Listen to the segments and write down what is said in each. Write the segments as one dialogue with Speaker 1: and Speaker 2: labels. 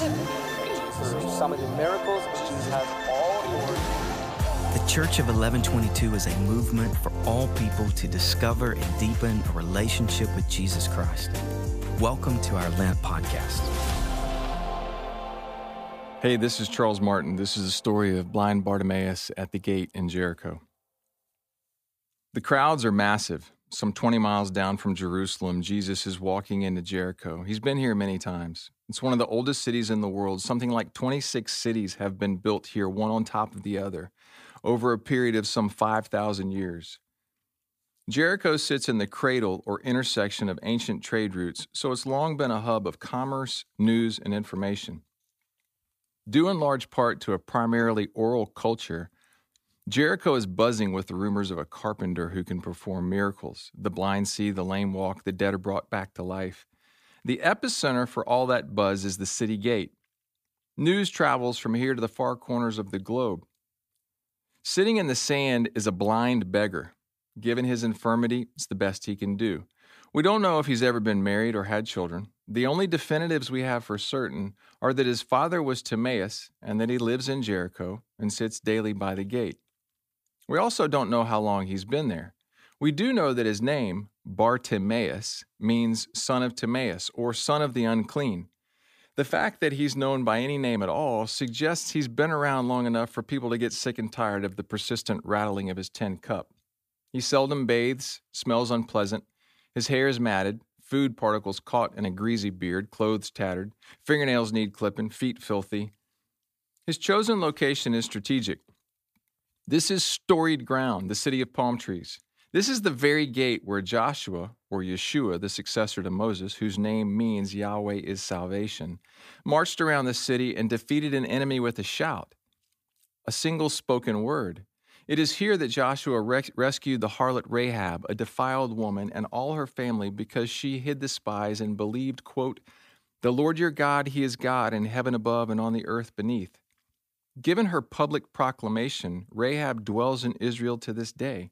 Speaker 1: for some of the miracles, Jesus has all authority.
Speaker 2: The Church of 1122 is a movement for all people to discover and deepen a relationship with Jesus Christ. Welcome to our Lent podcast.
Speaker 3: Hey, this is Charles Martin. This is the story of blind Bartimaeus at the gate in Jericho. The crowds are massive. Some 20 miles down from Jerusalem, Jesus is walking into Jericho. He's been here many times. It's one of the oldest cities in the world. Something like 26 cities have been built here, one on top of the other, over a period of some 5,000 years. Jericho sits in the cradle or intersection of ancient trade routes, so it's long been a hub of commerce, news, and information. Due in large part to a primarily oral culture, Jericho is buzzing with the rumors of a carpenter who can perform miracles. The blind see, the lame walk, the dead are brought back to life. The epicenter for all that buzz is the city gate. News travels from here to the far corners of the globe. Sitting in the sand is a blind beggar. Given his infirmity, it's the best he can do. We don't know if he's ever been married or had children. The only definitives we have for certain are that his father was Timaeus and that he lives in Jericho and sits daily by the gate. We also don't know how long he's been there. We do know that his name, Bartimaeus, means son of Timaeus or son of the unclean. The fact that he's known by any name at all suggests he's been around long enough for people to get sick and tired of the persistent rattling of his tin cup. He seldom bathes, smells unpleasant, his hair is matted, food particles caught in a greasy beard, clothes tattered, fingernails need clipping, feet filthy. His chosen location is strategic. This is storied ground, the city of palm trees. This is the very gate where Joshua, or Yeshua, the successor to Moses, whose name means Yahweh is salvation, marched around the city and defeated an enemy with a shout, a single spoken word. It is here that Joshua res- rescued the harlot Rahab, a defiled woman, and all her family because she hid the spies and believed, quote, The Lord your God, He is God in heaven above and on the earth beneath. Given her public proclamation, Rahab dwells in Israel to this day.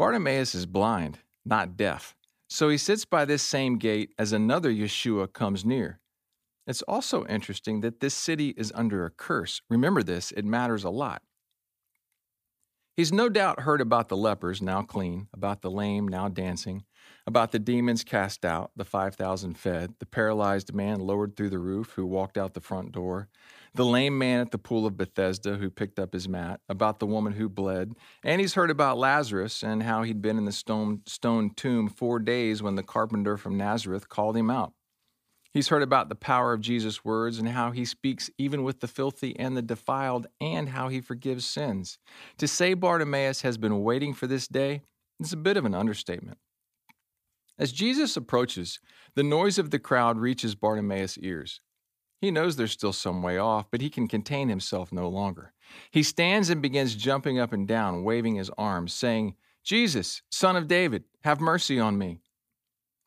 Speaker 3: Bartimaeus is blind, not deaf, so he sits by this same gate as another Yeshua comes near. It's also interesting that this city is under a curse. Remember this, it matters a lot. He's no doubt heard about the lepers, now clean, about the lame, now dancing, about the demons cast out, the 5,000 fed, the paralyzed man lowered through the roof who walked out the front door, the lame man at the pool of Bethesda who picked up his mat, about the woman who bled, and he's heard about Lazarus and how he'd been in the stone, stone tomb four days when the carpenter from Nazareth called him out. He's heard about the power of Jesus' words and how he speaks even with the filthy and the defiled, and how he forgives sins. To say Bartimaeus has been waiting for this day is a bit of an understatement. As Jesus approaches, the noise of the crowd reaches Bartimaeus' ears. He knows they're still some way off, but he can contain himself no longer. He stands and begins jumping up and down, waving his arms, saying, Jesus, Son of David, have mercy on me.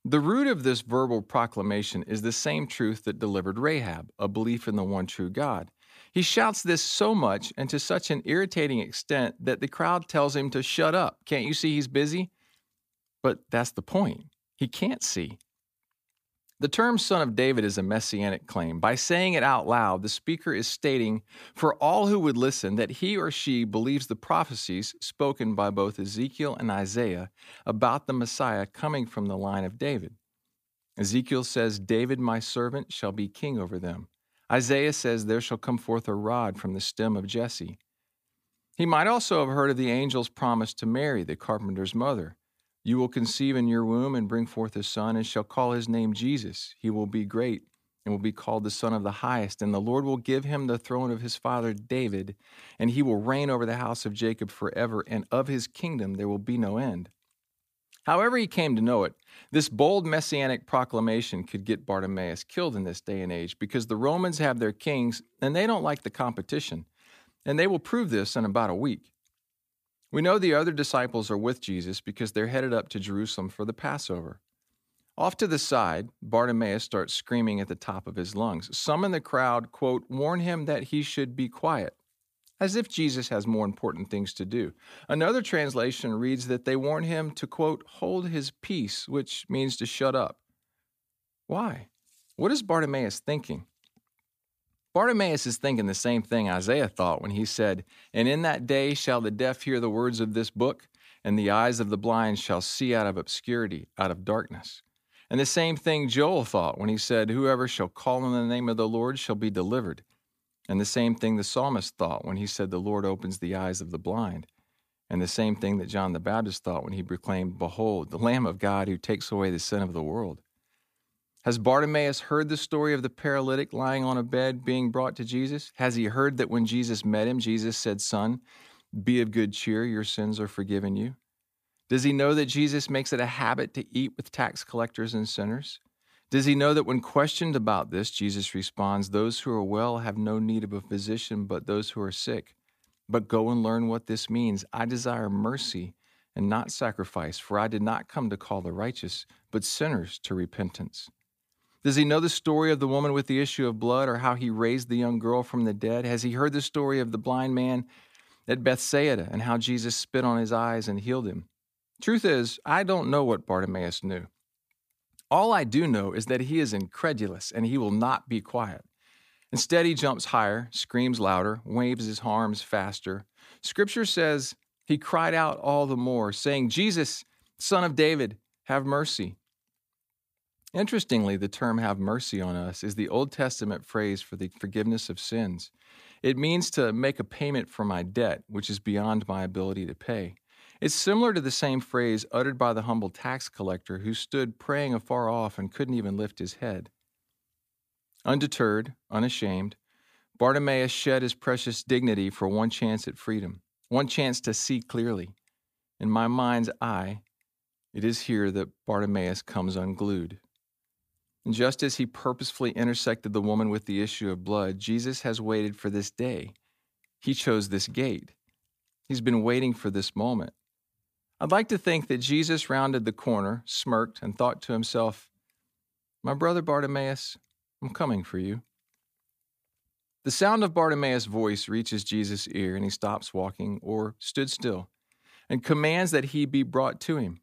Speaker 3: The root of this verbal proclamation is the same truth that delivered Rahab, a belief in the one true God. He shouts this so much and to such an irritating extent that the crowd tells him to shut up. Can't you see he's busy? But that's the point. He can't see. The term Son of David is a messianic claim. By saying it out loud, the speaker is stating for all who would listen that he or she believes the prophecies spoken by both Ezekiel and Isaiah about the Messiah coming from the line of David. Ezekiel says, David, my servant, shall be king over them. Isaiah says, There shall come forth a rod from the stem of Jesse. He might also have heard of the angel's promise to Mary, the carpenter's mother. You will conceive in your womb and bring forth a son, and shall call his name Jesus. He will be great and will be called the Son of the Highest. And the Lord will give him the throne of his father David, and he will reign over the house of Jacob forever, and of his kingdom there will be no end. However, he came to know it, this bold messianic proclamation could get Bartimaeus killed in this day and age because the Romans have their kings and they don't like the competition. And they will prove this in about a week. We know the other disciples are with Jesus because they're headed up to Jerusalem for the Passover. Off to the side, Bartimaeus starts screaming at the top of his lungs. Some in the crowd, quote, warn him that he should be quiet, as if Jesus has more important things to do. Another translation reads that they warn him to, quote, hold his peace, which means to shut up. Why? What is Bartimaeus thinking? Bartimaeus is thinking the same thing Isaiah thought when he said, And in that day shall the deaf hear the words of this book, and the eyes of the blind shall see out of obscurity, out of darkness. And the same thing Joel thought when he said, Whoever shall call on the name of the Lord shall be delivered. And the same thing the psalmist thought when he said, The Lord opens the eyes of the blind. And the same thing that John the Baptist thought when he proclaimed, Behold, the Lamb of God who takes away the sin of the world. Has Bartimaeus heard the story of the paralytic lying on a bed being brought to Jesus? Has he heard that when Jesus met him, Jesus said, Son, be of good cheer, your sins are forgiven you? Does he know that Jesus makes it a habit to eat with tax collectors and sinners? Does he know that when questioned about this, Jesus responds, Those who are well have no need of a physician, but those who are sick? But go and learn what this means. I desire mercy and not sacrifice, for I did not come to call the righteous, but sinners to repentance. Does he know the story of the woman with the issue of blood or how he raised the young girl from the dead? Has he heard the story of the blind man at Bethsaida and how Jesus spit on his eyes and healed him? Truth is, I don't know what Bartimaeus knew. All I do know is that he is incredulous and he will not be quiet. Instead, he jumps higher, screams louder, waves his arms faster. Scripture says he cried out all the more, saying, Jesus, son of David, have mercy. Interestingly, the term have mercy on us is the Old Testament phrase for the forgiveness of sins. It means to make a payment for my debt, which is beyond my ability to pay. It's similar to the same phrase uttered by the humble tax collector who stood praying afar off and couldn't even lift his head. Undeterred, unashamed, Bartimaeus shed his precious dignity for one chance at freedom, one chance to see clearly. In my mind's eye, it is here that Bartimaeus comes unglued. And just as he purposefully intersected the woman with the issue of blood, Jesus has waited for this day. He chose this gate. He's been waiting for this moment. I'd like to think that Jesus rounded the corner, smirked, and thought to himself, My brother Bartimaeus, I'm coming for you. The sound of Bartimaeus' voice reaches Jesus' ear, and he stops walking or stood still and commands that he be brought to him.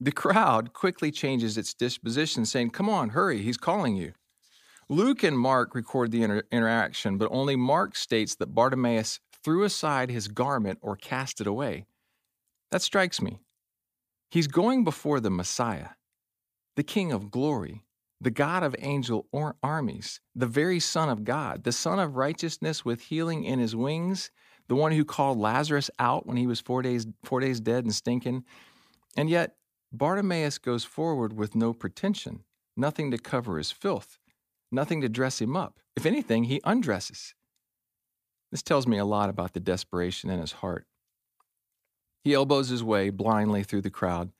Speaker 3: The crowd quickly changes its disposition, saying, Come on, hurry, he's calling you. Luke and Mark record the inter- interaction, but only Mark states that Bartimaeus threw aside his garment or cast it away. That strikes me. He's going before the Messiah, the King of glory, the God of angel or armies, the very Son of God, the Son of righteousness with healing in his wings, the one who called Lazarus out when he was four days, four days dead and stinking. And yet, Bartimaeus goes forward with no pretension, nothing to cover his filth, nothing to dress him up. If anything, he undresses. This tells me a lot about the desperation in his heart. He elbows his way blindly through the crowd.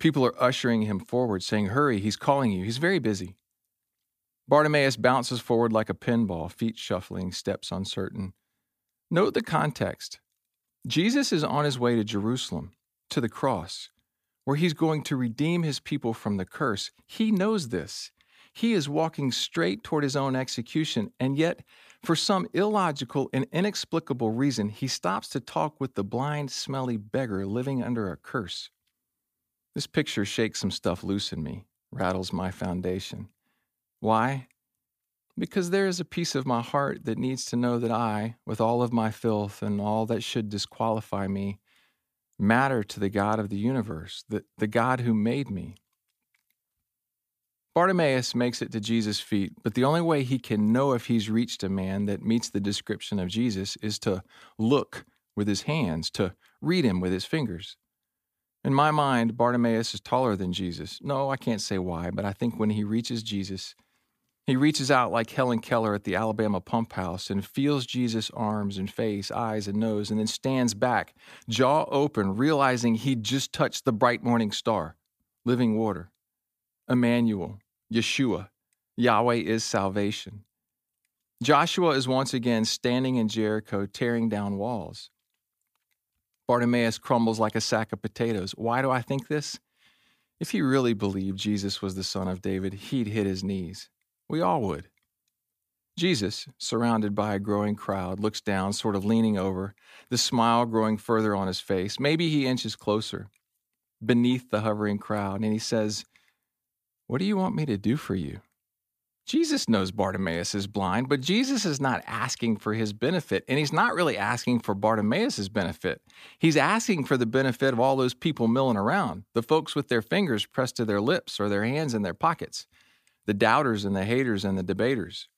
Speaker 3: People are ushering him forward, saying, Hurry, he's calling you. He's very busy. Bartimaeus bounces forward like a pinball, feet shuffling, steps uncertain. Note the context. Jesus is on his way to Jerusalem, to the cross where he's going to redeem his people from the curse. He knows this. He is walking straight toward his own execution, and yet, for some illogical and inexplicable reason, he stops to talk with the blind, smelly beggar living under a curse. This picture shakes some stuff loose in me, rattles my foundation. Why? Because there is a piece of my heart that needs to know that I, with all of my filth and all that should disqualify me, matter to the God of the universe, the, the God who made me. Bartimaeus makes it to Jesus' feet, but the only way he can know if he's reached a man that meets the description of Jesus is to look with his hands, to read him with his fingers. In my mind, Bartimaeus is taller than Jesus. No, I can't say why, but I think when he reaches Jesus, he reaches out like Helen Keller at the Alabama pump house and feels Jesus' arms and face, eyes and nose, and then stands back, jaw open, realizing he'd just touched the bright morning star, living water. Emmanuel, Yeshua, Yahweh is salvation. Joshua is once again standing in Jericho, tearing down walls. Bartimaeus crumbles like a sack of potatoes. Why do I think this? If he really believed Jesus was the son of David, he'd hit his knees. We all would. Jesus, surrounded by a growing crowd, looks down, sort of leaning over, the smile growing further on his face. Maybe he inches closer, beneath the hovering crowd, and he says, What do you want me to do for you? Jesus knows Bartimaeus is blind, but Jesus is not asking for his benefit, and he's not really asking for Bartimaeus' benefit. He's asking for the benefit of all those people milling around, the folks with their fingers pressed to their lips or their hands in their pockets, the doubters and the haters and the debaters.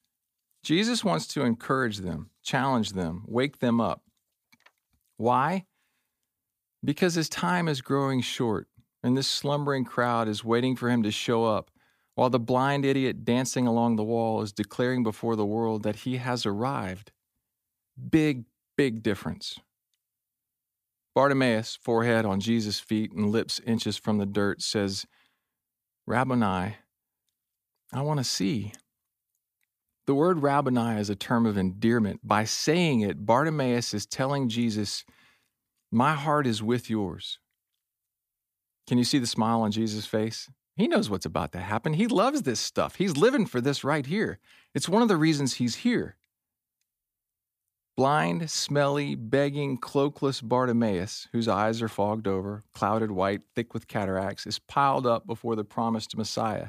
Speaker 3: Jesus wants to encourage them, challenge them, wake them up. Why? Because his time is growing short, and this slumbering crowd is waiting for him to show up while the blind idiot dancing along the wall is declaring before the world that he has arrived. Big, big difference. Bartimaeus, forehead on Jesus' feet and lips inches from the dirt, says, Rabboni, I want to see. The word Rabboni is a term of endearment. By saying it, Bartimaeus is telling Jesus, My heart is with yours. Can you see the smile on Jesus' face? He knows what's about to happen. He loves this stuff. He's living for this right here. It's one of the reasons he's here. Blind, smelly, begging, cloakless Bartimaeus, whose eyes are fogged over, clouded white, thick with cataracts, is piled up before the promised Messiah,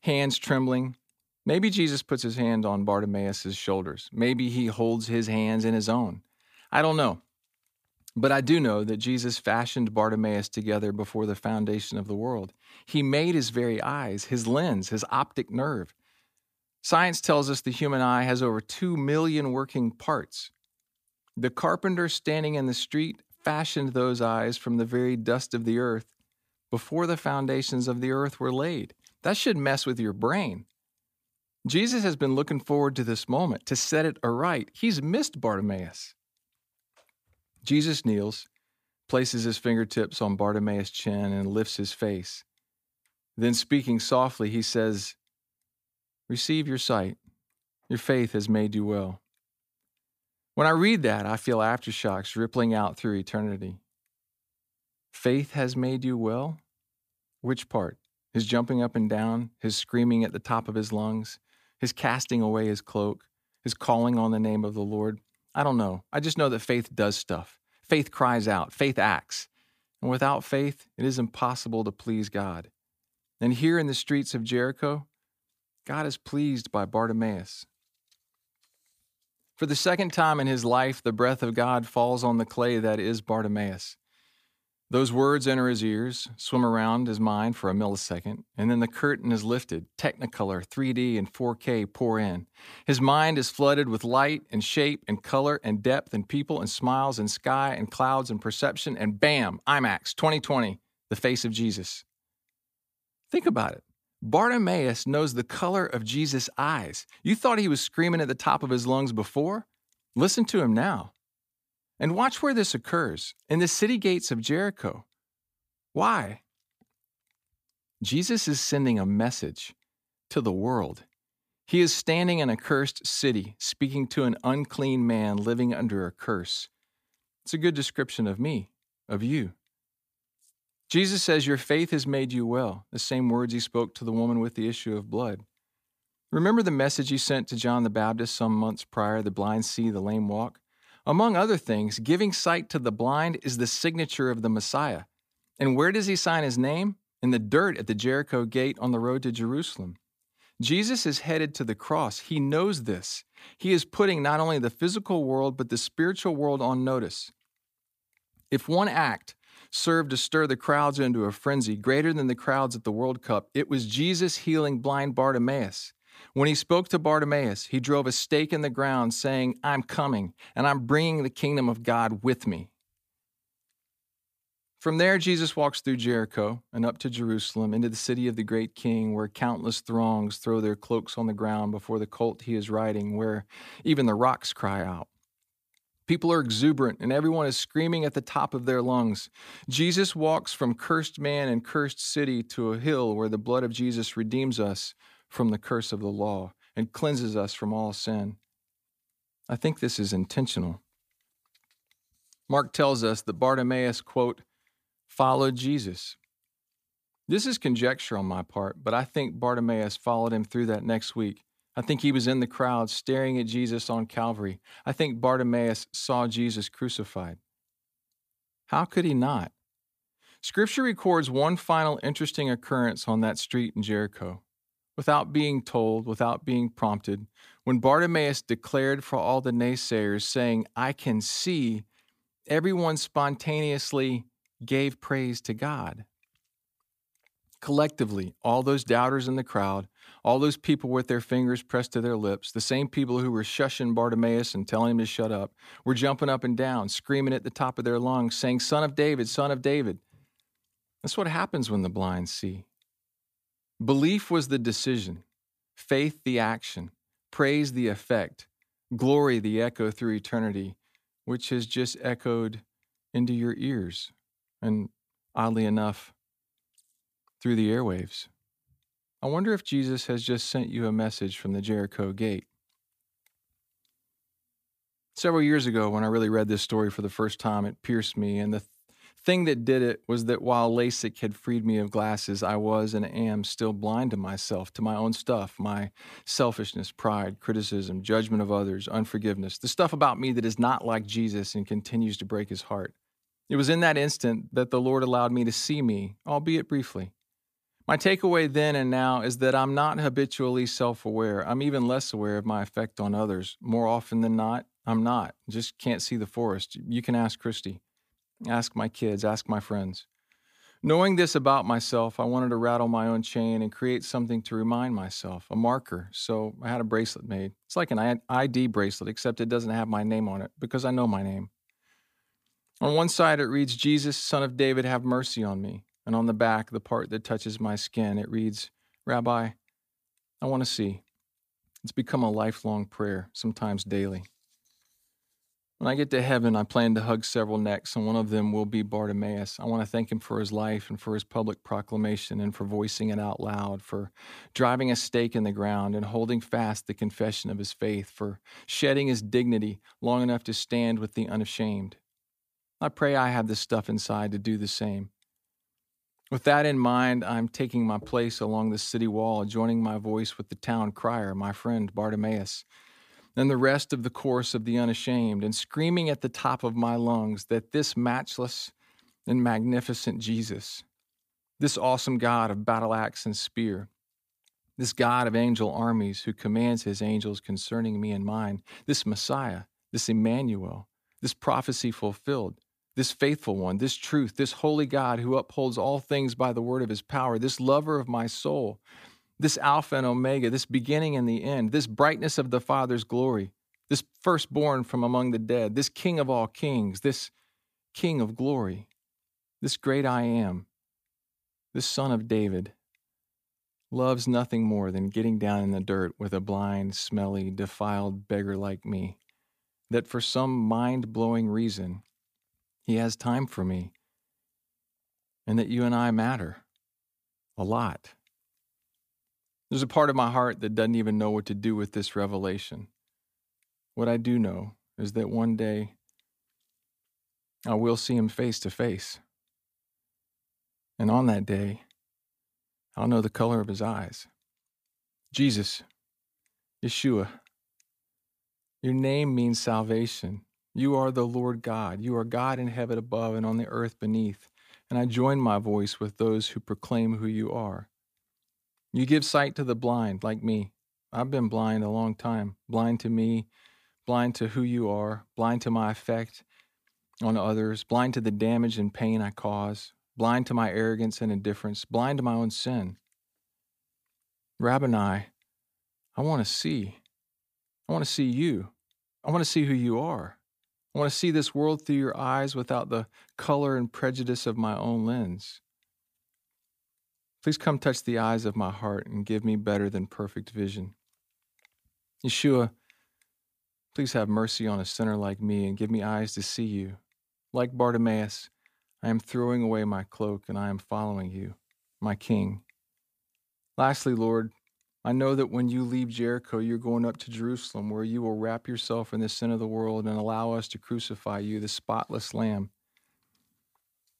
Speaker 3: hands trembling. Maybe Jesus puts his hand on Bartimaeus' shoulders. Maybe he holds his hands in his own. I don't know. But I do know that Jesus fashioned Bartimaeus together before the foundation of the world. He made his very eyes, his lens, his optic nerve. Science tells us the human eye has over 2 million working parts. The carpenter standing in the street fashioned those eyes from the very dust of the earth before the foundations of the earth were laid. That should mess with your brain. Jesus has been looking forward to this moment to set it aright. He's missed Bartimaeus. Jesus kneels, places his fingertips on Bartimaeus' chin, and lifts his face. Then, speaking softly, he says, Receive your sight. Your faith has made you well. When I read that, I feel aftershocks rippling out through eternity. Faith has made you well? Which part? His jumping up and down, his screaming at the top of his lungs, his casting away his cloak, his calling on the name of the Lord? I don't know. I just know that faith does stuff. Faith cries out, faith acts. And without faith, it is impossible to please God. And here in the streets of Jericho, God is pleased by Bartimaeus. For the second time in his life, the breath of God falls on the clay that is Bartimaeus. Those words enter his ears, swim around his mind for a millisecond, and then the curtain is lifted. Technicolor, 3D, and 4K pour in. His mind is flooded with light and shape and color and depth and people and smiles and sky and clouds and perception, and bam, IMAX 2020, the face of Jesus. Think about it. Bartimaeus knows the color of Jesus' eyes. You thought he was screaming at the top of his lungs before? Listen to him now. And watch where this occurs in the city gates of Jericho. Why? Jesus is sending a message to the world. He is standing in a cursed city, speaking to an unclean man living under a curse. It's a good description of me, of you. Jesus says, Your faith has made you well, the same words he spoke to the woman with the issue of blood. Remember the message he sent to John the Baptist some months prior the blind see, the lame walk? Among other things, giving sight to the blind is the signature of the Messiah. And where does he sign his name? In the dirt at the Jericho gate on the road to Jerusalem. Jesus is headed to the cross. He knows this. He is putting not only the physical world, but the spiritual world on notice. If one act served to stir the crowds into a frenzy greater than the crowds at the World Cup, it was Jesus healing blind Bartimaeus. When he spoke to Bartimaeus, he drove a stake in the ground, saying, I'm coming, and I'm bringing the kingdom of God with me. From there, Jesus walks through Jericho and up to Jerusalem into the city of the great king, where countless throngs throw their cloaks on the ground before the colt he is riding, where even the rocks cry out. People are exuberant and everyone is screaming at the top of their lungs. Jesus walks from cursed man and cursed city to a hill where the blood of Jesus redeems us from the curse of the law and cleanses us from all sin. I think this is intentional. Mark tells us that Bartimaeus, quote, followed Jesus. This is conjecture on my part, but I think Bartimaeus followed him through that next week. I think he was in the crowd staring at Jesus on Calvary. I think Bartimaeus saw Jesus crucified. How could he not? Scripture records one final interesting occurrence on that street in Jericho. Without being told, without being prompted, when Bartimaeus declared for all the naysayers, saying, I can see, everyone spontaneously gave praise to God. Collectively, all those doubters in the crowd, all those people with their fingers pressed to their lips, the same people who were shushing Bartimaeus and telling him to shut up, were jumping up and down, screaming at the top of their lungs, saying, Son of David, Son of David. That's what happens when the blind see. Belief was the decision, faith the action, praise the effect, glory the echo through eternity, which has just echoed into your ears and, oddly enough, through the airwaves. I wonder if Jesus has just sent you a message from the Jericho gate. Several years ago, when I really read this story for the first time, it pierced me, and the thing that did it was that while LASIK had freed me of glasses, I was and am still blind to myself, to my own stuff, my selfishness, pride, criticism, judgment of others, unforgiveness, the stuff about me that is not like Jesus and continues to break his heart. It was in that instant that the Lord allowed me to see me, albeit briefly. My takeaway then and now is that I'm not habitually self aware. I'm even less aware of my effect on others. More often than not, I'm not. Just can't see the forest. You can ask Christy. Ask my kids, ask my friends. Knowing this about myself, I wanted to rattle my own chain and create something to remind myself, a marker. So I had a bracelet made. It's like an ID bracelet, except it doesn't have my name on it because I know my name. On one side, it reads, Jesus, son of David, have mercy on me. And on the back, the part that touches my skin, it reads, Rabbi, I want to see. It's become a lifelong prayer, sometimes daily. When I get to heaven, I plan to hug several necks, and one of them will be Bartimaeus. I want to thank him for his life and for his public proclamation and for voicing it out loud, for driving a stake in the ground and holding fast the confession of his faith, for shedding his dignity long enough to stand with the unashamed. I pray I have the stuff inside to do the same. With that in mind, I'm taking my place along the city wall, joining my voice with the town crier, my friend Bartimaeus than the rest of the course of the unashamed, and screaming at the top of my lungs that this matchless and magnificent Jesus, this awesome God of battle axe and spear, this God of angel armies who commands his angels concerning me and mine, this Messiah, this Emmanuel, this prophecy fulfilled, this faithful one, this truth, this holy God who upholds all things by the word of his power, this lover of my soul, this Alpha and Omega, this beginning and the end, this brightness of the Father's glory, this firstborn from among the dead, this King of all kings, this King of glory, this great I am, this Son of David, loves nothing more than getting down in the dirt with a blind, smelly, defiled beggar like me, that for some mind blowing reason, he has time for me, and that you and I matter a lot. There's a part of my heart that doesn't even know what to do with this revelation. What I do know is that one day I will see him face to face. And on that day, I'll know the color of his eyes. Jesus, Yeshua, your name means salvation. You are the Lord God. You are God in heaven above and on the earth beneath. And I join my voice with those who proclaim who you are. You give sight to the blind, like me. I've been blind a long time. Blind to me, blind to who you are, blind to my effect on others, blind to the damage and pain I cause, blind to my arrogance and indifference, blind to my own sin. Rabboni, I I want to see. I want to see you. I want to see who you are. I want to see this world through your eyes without the color and prejudice of my own lens. Please come touch the eyes of my heart and give me better than perfect vision. Yeshua, please have mercy on a sinner like me and give me eyes to see you. Like Bartimaeus, I am throwing away my cloak and I am following you, my King. Lastly, Lord, I know that when you leave Jericho, you're going up to Jerusalem, where you will wrap yourself in the sin of the world and allow us to crucify you, the spotless Lamb.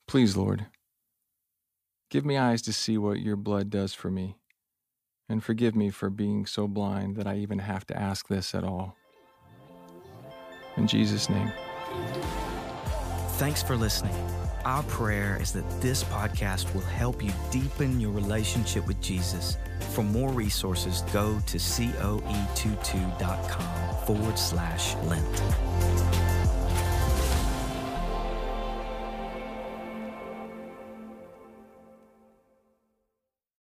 Speaker 3: Please, Lord, Give me eyes to see what your blood does for me. And forgive me for being so blind that I even have to ask this at all. In Jesus' name.
Speaker 2: Thanks for listening. Our prayer is that this podcast will help you deepen your relationship with Jesus. For more resources, go to coe22.com forward slash Lent.